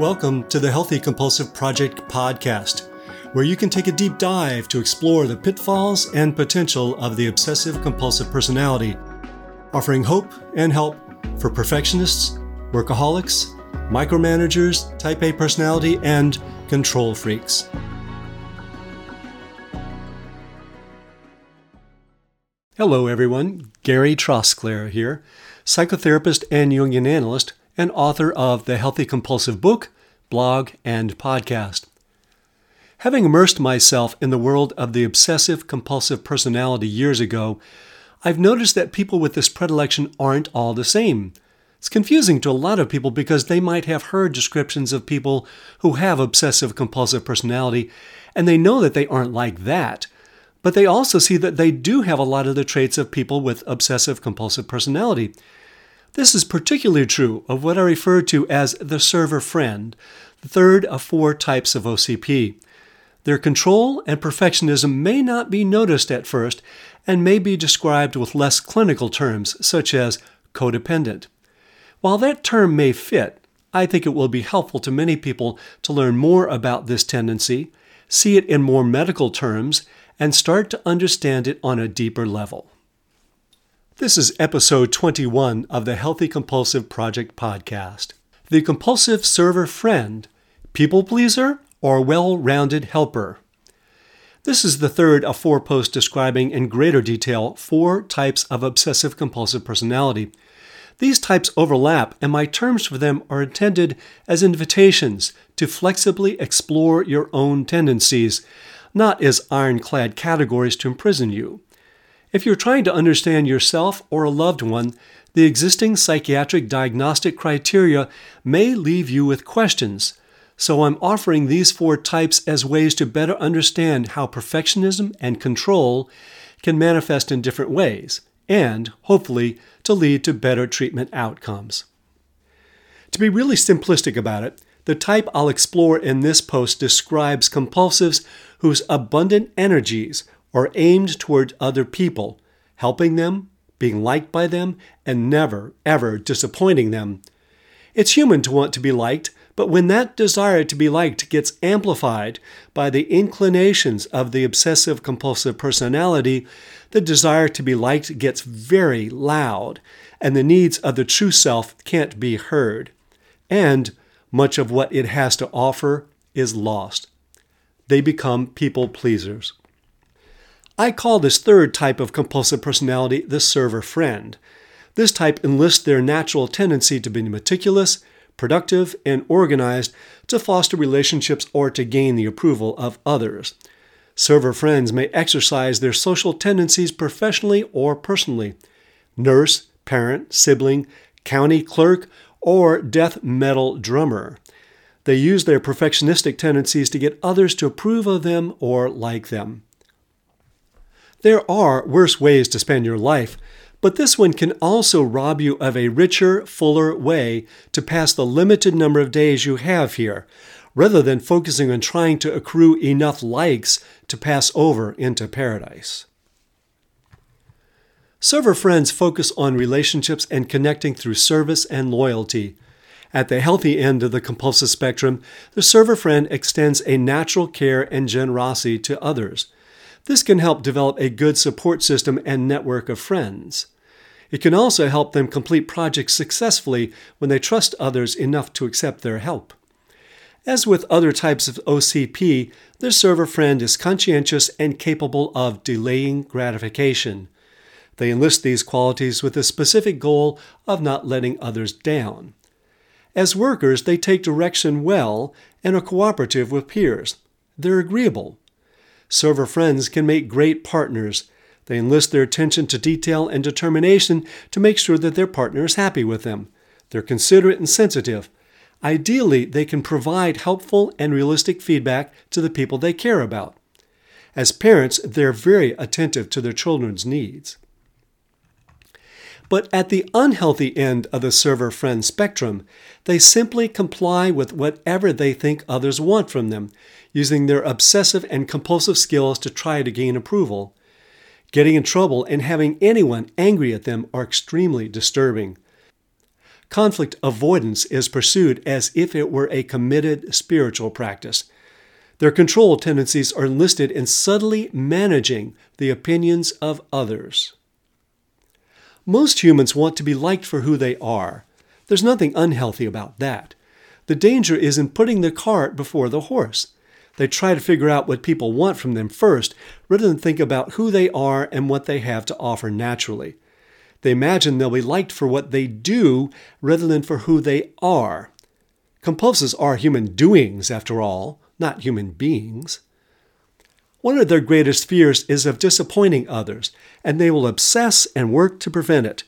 Welcome to the Healthy Compulsive Project podcast, where you can take a deep dive to explore the pitfalls and potential of the obsessive compulsive personality, offering hope and help for perfectionists, workaholics, micromanagers, type A personality, and control freaks. Hello, everyone. Gary Trosclair here, psychotherapist and Jungian analyst and author of the Healthy Compulsive book, blog, and podcast. Having immersed myself in the world of the obsessive compulsive personality years ago, I've noticed that people with this predilection aren't all the same. It's confusing to a lot of people because they might have heard descriptions of people who have obsessive compulsive personality and they know that they aren't like that. But they also see that they do have a lot of the traits of people with obsessive compulsive personality. This is particularly true of what I refer to as the server friend, the third of four types of OCP. Their control and perfectionism may not be noticed at first and may be described with less clinical terms, such as codependent. While that term may fit, I think it will be helpful to many people to learn more about this tendency, see it in more medical terms, and start to understand it on a deeper level. This is episode 21 of the Healthy Compulsive Project podcast. The compulsive server friend, people pleaser, or well rounded helper. This is the third of four posts describing in greater detail four types of obsessive compulsive personality. These types overlap, and my terms for them are intended as invitations to flexibly explore your own tendencies, not as ironclad categories to imprison you. If you're trying to understand yourself or a loved one, the existing psychiatric diagnostic criteria may leave you with questions. So I'm offering these four types as ways to better understand how perfectionism and control can manifest in different ways, and hopefully to lead to better treatment outcomes. To be really simplistic about it, the type I'll explore in this post describes compulsives whose abundant energies are aimed toward other people, helping them, being liked by them, and never, ever disappointing them. It's human to want to be liked, but when that desire to be liked gets amplified by the inclinations of the obsessive compulsive personality, the desire to be liked gets very loud, and the needs of the true self can't be heard. And much of what it has to offer is lost. They become people pleasers. I call this third type of compulsive personality the server friend. This type enlists their natural tendency to be meticulous, productive, and organized to foster relationships or to gain the approval of others. Server friends may exercise their social tendencies professionally or personally. Nurse, parent, sibling, county clerk, or death metal drummer. They use their perfectionistic tendencies to get others to approve of them or like them. There are worse ways to spend your life, but this one can also rob you of a richer, fuller way to pass the limited number of days you have here, rather than focusing on trying to accrue enough likes to pass over into paradise. Server friends focus on relationships and connecting through service and loyalty. At the healthy end of the compulsive spectrum, the server friend extends a natural care and generosity to others. This can help develop a good support system and network of friends. It can also help them complete projects successfully when they trust others enough to accept their help. As with other types of OCP, the server friend is conscientious and capable of delaying gratification. They enlist these qualities with the specific goal of not letting others down. As workers, they take direction well and are cooperative with peers. They're agreeable. Server friends can make great partners. They enlist their attention to detail and determination to make sure that their partner is happy with them. They're considerate and sensitive. Ideally, they can provide helpful and realistic feedback to the people they care about. As parents, they're very attentive to their children's needs. But at the unhealthy end of the server friend spectrum, they simply comply with whatever they think others want from them, using their obsessive and compulsive skills to try to gain approval. Getting in trouble and having anyone angry at them are extremely disturbing. conflict avoidance is pursued as if it were a committed spiritual practice. Their control tendencies are enlisted in subtly managing the opinions of others. Most humans want to be liked for who they are. There's nothing unhealthy about that. The danger is in putting the cart before the horse. They try to figure out what people want from them first, rather than think about who they are and what they have to offer naturally. They imagine they'll be liked for what they do rather than for who they are. Compulsives are human doings, after all, not human beings. One of their greatest fears is of disappointing others, and they will obsess and work to prevent it.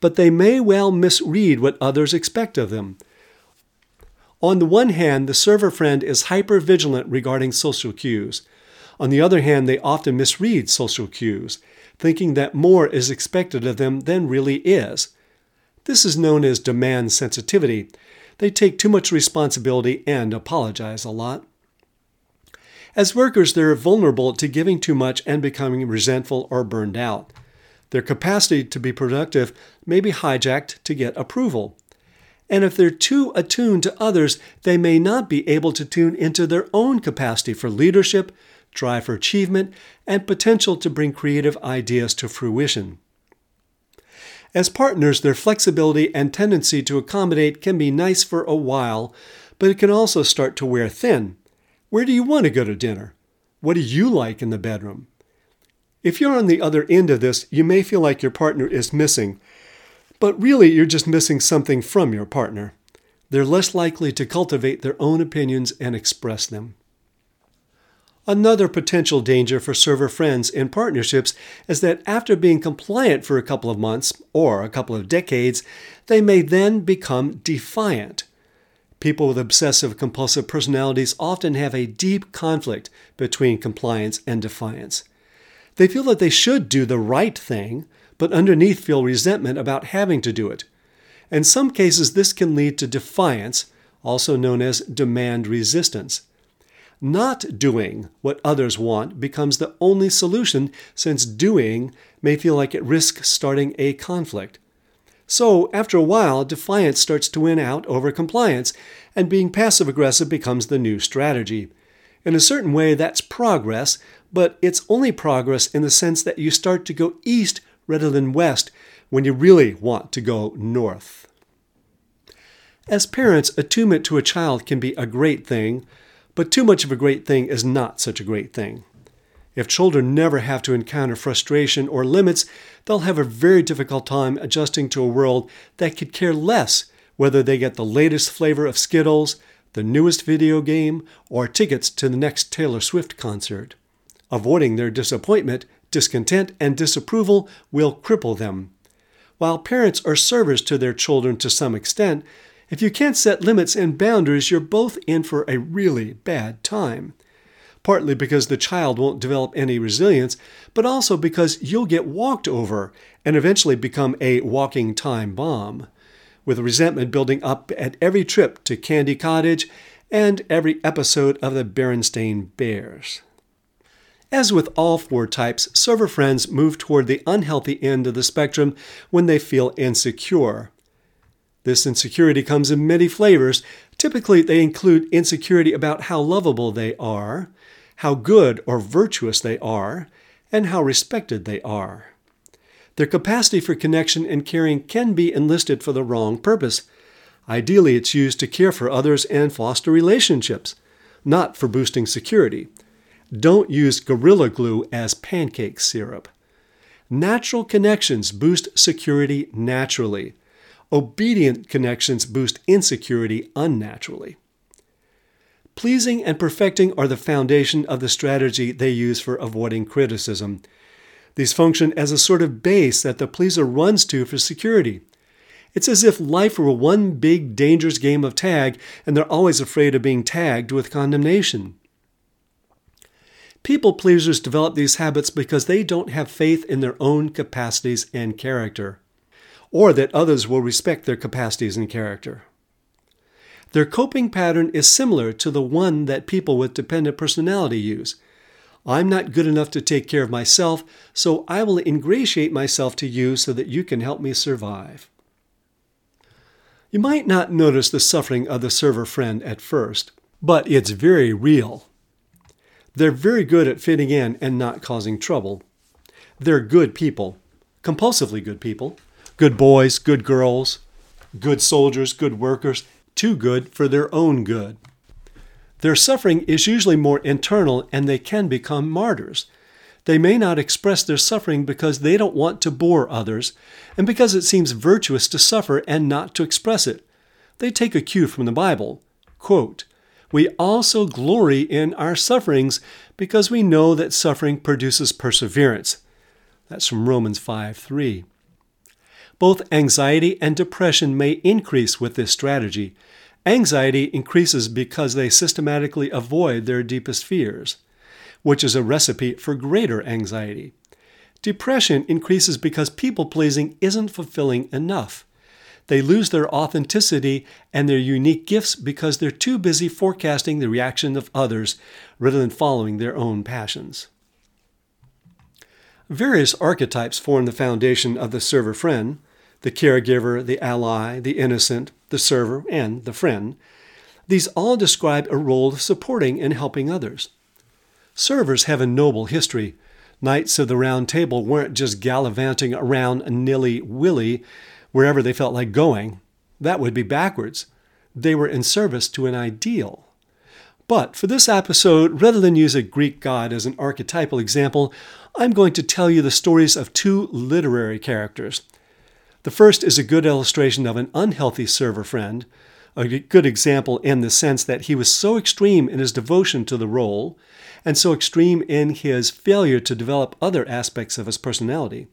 But they may well misread what others expect of them. On the one hand, the server friend is hyper vigilant regarding social cues. On the other hand, they often misread social cues, thinking that more is expected of them than really is. This is known as demand sensitivity. They take too much responsibility and apologize a lot. As workers, they're vulnerable to giving too much and becoming resentful or burned out. Their capacity to be productive may be hijacked to get approval. And if they're too attuned to others, they may not be able to tune into their own capacity for leadership, drive for achievement, and potential to bring creative ideas to fruition. As partners, their flexibility and tendency to accommodate can be nice for a while, but it can also start to wear thin. Where do you want to go to dinner? What do you like in the bedroom? If you're on the other end of this, you may feel like your partner is missing, but really you're just missing something from your partner. They're less likely to cultivate their own opinions and express them. Another potential danger for server friends in partnerships is that after being compliant for a couple of months or a couple of decades, they may then become defiant. People with obsessive compulsive personalities often have a deep conflict between compliance and defiance. They feel that they should do the right thing, but underneath feel resentment about having to do it. In some cases, this can lead to defiance, also known as demand resistance. Not doing what others want becomes the only solution since doing may feel like it risks starting a conflict. So, after a while, defiance starts to win out over compliance, and being passive aggressive becomes the new strategy. In a certain way, that's progress, but it's only progress in the sense that you start to go east rather than west when you really want to go north. As parents, attunement to a child can be a great thing, but too much of a great thing is not such a great thing. If children never have to encounter frustration or limits, they'll have a very difficult time adjusting to a world that could care less whether they get the latest flavor of Skittles, the newest video game, or tickets to the next Taylor Swift concert. Avoiding their disappointment, discontent, and disapproval will cripple them. While parents are servers to their children to some extent, if you can't set limits and boundaries, you're both in for a really bad time partly because the child won't develop any resilience, but also because you'll get walked over and eventually become a walking time bomb, with resentment building up at every trip to Candy Cottage and every episode of the Berenstain Bears. As with all four types, server friends move toward the unhealthy end of the spectrum when they feel insecure. This insecurity comes in many flavors. Typically, they include insecurity about how lovable they are, how good or virtuous they are, and how respected they are. Their capacity for connection and caring can be enlisted for the wrong purpose. Ideally, it's used to care for others and foster relationships, not for boosting security. Don't use Gorilla Glue as pancake syrup. Natural connections boost security naturally. Obedient connections boost insecurity unnaturally. Pleasing and perfecting are the foundation of the strategy they use for avoiding criticism. These function as a sort of base that the pleaser runs to for security. It's as if life were one big dangerous game of tag and they're always afraid of being tagged with condemnation. People pleasers develop these habits because they don't have faith in their own capacities and character, or that others will respect their capacities and character. Their coping pattern is similar to the one that people with dependent personality use. I'm not good enough to take care of myself, so I will ingratiate myself to you so that you can help me survive. You might not notice the suffering of the server friend at first, but it's very real. They're very good at fitting in and not causing trouble. They're good people, compulsively good people, good boys, good girls, good soldiers, good workers, too good for their own good. Their suffering is usually more internal and they can become martyrs. They may not express their suffering because they don't want to bore others and because it seems virtuous to suffer and not to express it. They take a cue from the Bible. Quote, we also glory in our sufferings because we know that suffering produces perseverance. That's from Romans 5 3. Both anxiety and depression may increase with this strategy. Anxiety increases because they systematically avoid their deepest fears, which is a recipe for greater anxiety. Depression increases because people pleasing isn't fulfilling enough. They lose their authenticity and their unique gifts because they're too busy forecasting the reaction of others rather than following their own passions. Various archetypes form the foundation of the server friend, the caregiver, the ally, the innocent, the server, and the friend. These all describe a role of supporting and helping others. Servers have a noble history. Knights of the Round Table weren't just gallivanting around nilly willy wherever they felt like going. That would be backwards. They were in service to an ideal. But for this episode, rather than use a Greek god as an archetypal example, I'm going to tell you the stories of two literary characters the first is a good illustration of an unhealthy server friend, a good example in the sense that he was so extreme in his devotion to the role and so extreme in his failure to develop other aspects of his personality.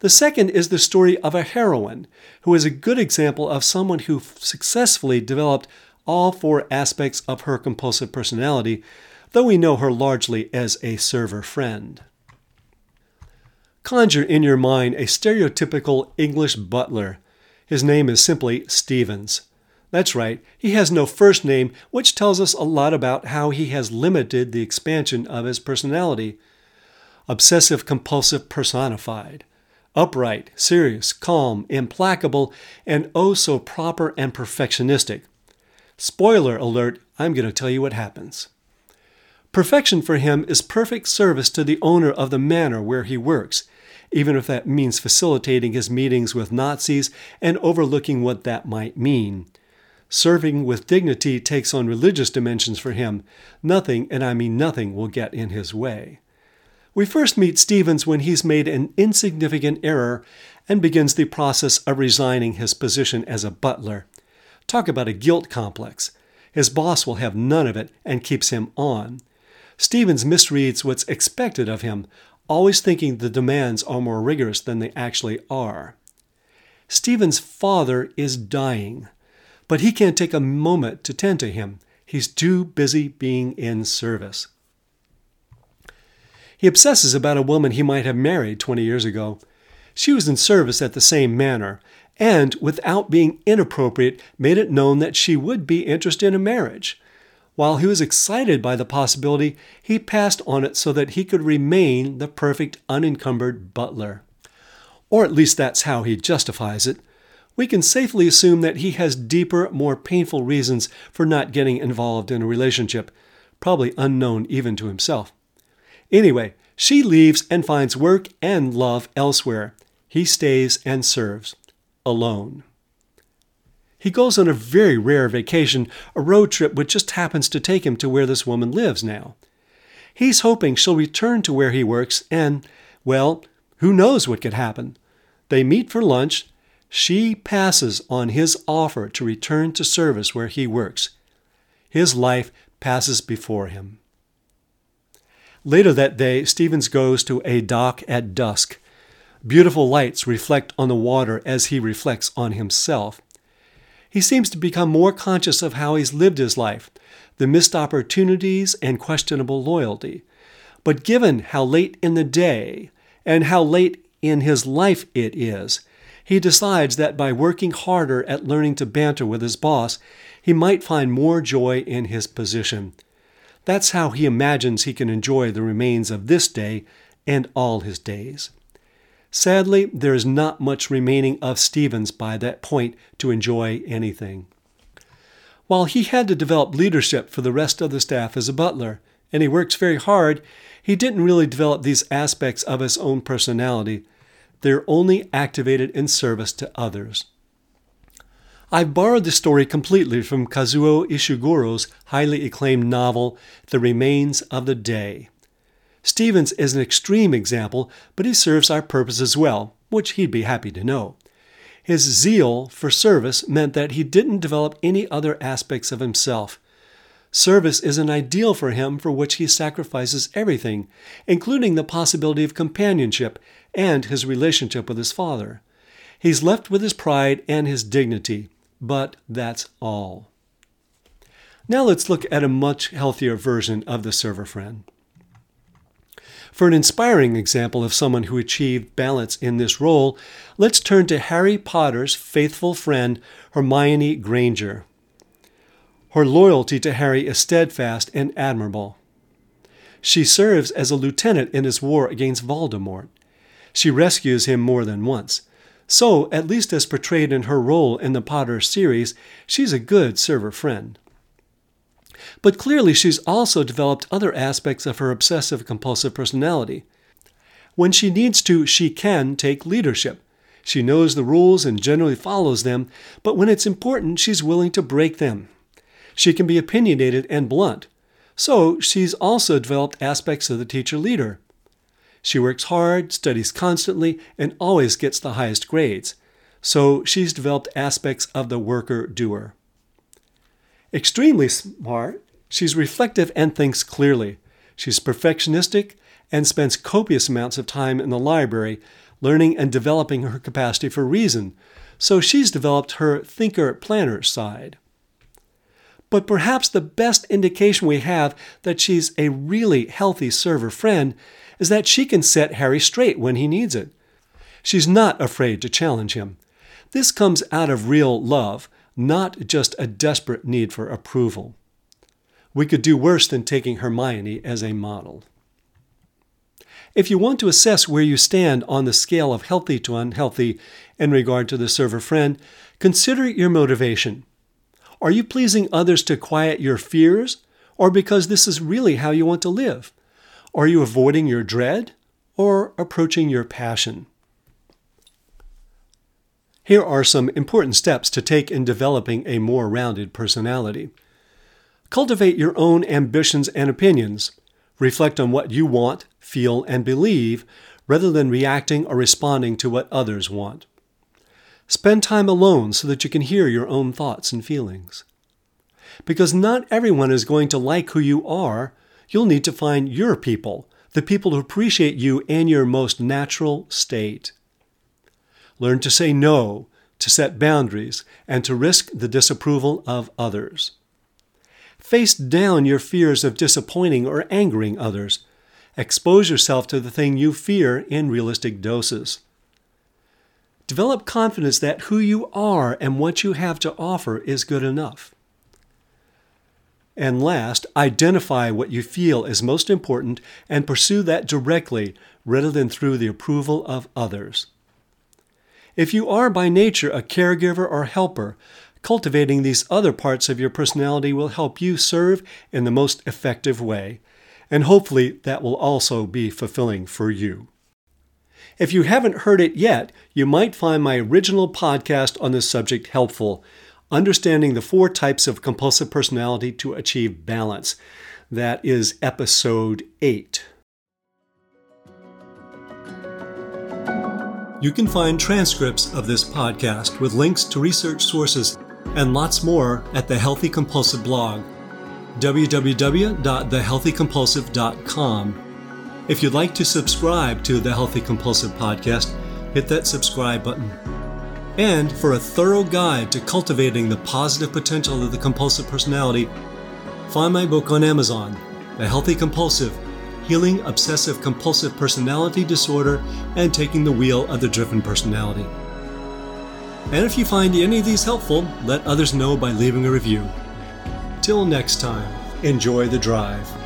The second is the story of a heroine who is a good example of someone who successfully developed all four aspects of her compulsive personality, though we know her largely as a server friend. Conjure in your mind a stereotypical English butler. His name is simply Stevens. That's right, he has no first name, which tells us a lot about how he has limited the expansion of his personality. Obsessive compulsive personified. Upright, serious, calm, implacable, and oh so proper and perfectionistic. Spoiler alert, I'm going to tell you what happens. Perfection for him is perfect service to the owner of the manor where he works, even if that means facilitating his meetings with Nazis and overlooking what that might mean. Serving with dignity takes on religious dimensions for him. Nothing, and I mean nothing, will get in his way. We first meet Stevens when he's made an insignificant error and begins the process of resigning his position as a butler. Talk about a guilt complex. His boss will have none of it and keeps him on. Stevens misreads what's expected of him, always thinking the demands are more rigorous than they actually are. Stevens' father is dying, but he can't take a moment to tend to him. He's too busy being in service. He obsesses about a woman he might have married 20 years ago. She was in service at the same manor, and, without being inappropriate, made it known that she would be interested in a marriage. While he was excited by the possibility, he passed on it so that he could remain the perfect unencumbered butler. Or at least that's how he justifies it. We can safely assume that he has deeper, more painful reasons for not getting involved in a relationship, probably unknown even to himself. Anyway, she leaves and finds work and love elsewhere. He stays and serves, alone. He goes on a very rare vacation, a road trip which just happens to take him to where this woman lives now. He's hoping she'll return to where he works, and, well, who knows what could happen. They meet for lunch. She passes on his offer to return to service where he works. His life passes before him. Later that day, Stevens goes to a dock at dusk. Beautiful lights reflect on the water as he reflects on himself he seems to become more conscious of how he's lived his life, the missed opportunities and questionable loyalty. But given how late in the day and how late in his life it is, he decides that by working harder at learning to banter with his boss, he might find more joy in his position. That's how he imagines he can enjoy the remains of this day and all his days. Sadly, there is not much remaining of Stevens by that point to enjoy anything. While he had to develop leadership for the rest of the staff as a butler, and he works very hard, he didn't really develop these aspects of his own personality. They're only activated in service to others. I've borrowed the story completely from Kazuo Ishiguro's highly acclaimed novel, The Remains of the Day. Stevens is an extreme example, but he serves our purpose as well, which he'd be happy to know. His zeal for service meant that he didn't develop any other aspects of himself. Service is an ideal for him for which he sacrifices everything, including the possibility of companionship and his relationship with his father. He's left with his pride and his dignity, but that's all. Now let's look at a much healthier version of the server friend. For an inspiring example of someone who achieved balance in this role, let's turn to Harry Potter's faithful friend, Hermione Granger. Her loyalty to Harry is steadfast and admirable. She serves as a lieutenant in his war against Voldemort. She rescues him more than once. So, at least as portrayed in her role in the Potter series, she's a good server friend. But clearly, she's also developed other aspects of her obsessive compulsive personality. When she needs to, she can take leadership. She knows the rules and generally follows them, but when it's important, she's willing to break them. She can be opinionated and blunt. So she's also developed aspects of the teacher leader. She works hard, studies constantly, and always gets the highest grades. So she's developed aspects of the worker doer. Extremely smart, she's reflective and thinks clearly. She's perfectionistic and spends copious amounts of time in the library learning and developing her capacity for reason. So she's developed her thinker planner side. But perhaps the best indication we have that she's a really healthy server friend is that she can set Harry straight when he needs it. She's not afraid to challenge him. This comes out of real love, not just a desperate need for approval. We could do worse than taking Hermione as a model. If you want to assess where you stand on the scale of healthy to unhealthy in regard to the server friend, consider your motivation. Are you pleasing others to quiet your fears, or because this is really how you want to live? Are you avoiding your dread, or approaching your passion? Here are some important steps to take in developing a more rounded personality. Cultivate your own ambitions and opinions. Reflect on what you want, feel, and believe rather than reacting or responding to what others want. Spend time alone so that you can hear your own thoughts and feelings. Because not everyone is going to like who you are, you'll need to find your people, the people who appreciate you and your most natural state. Learn to say no, to set boundaries, and to risk the disapproval of others. Face down your fears of disappointing or angering others. Expose yourself to the thing you fear in realistic doses. Develop confidence that who you are and what you have to offer is good enough. And last, identify what you feel is most important and pursue that directly rather than through the approval of others. If you are by nature a caregiver or helper, cultivating these other parts of your personality will help you serve in the most effective way, and hopefully that will also be fulfilling for you. If you haven't heard it yet, you might find my original podcast on this subject helpful Understanding the Four Types of Compulsive Personality to Achieve Balance. That is episode 8. You can find transcripts of this podcast with links to research sources and lots more at the Healthy Compulsive blog, www.thehealthycompulsive.com. If you'd like to subscribe to the Healthy Compulsive podcast, hit that subscribe button. And for a thorough guide to cultivating the positive potential of the compulsive personality, find my book on Amazon, The Healthy Compulsive Healing Obsessive Compulsive Personality Disorder and Taking the Wheel of the Driven Personality. And if you find any of these helpful, let others know by leaving a review. Till next time, enjoy the drive.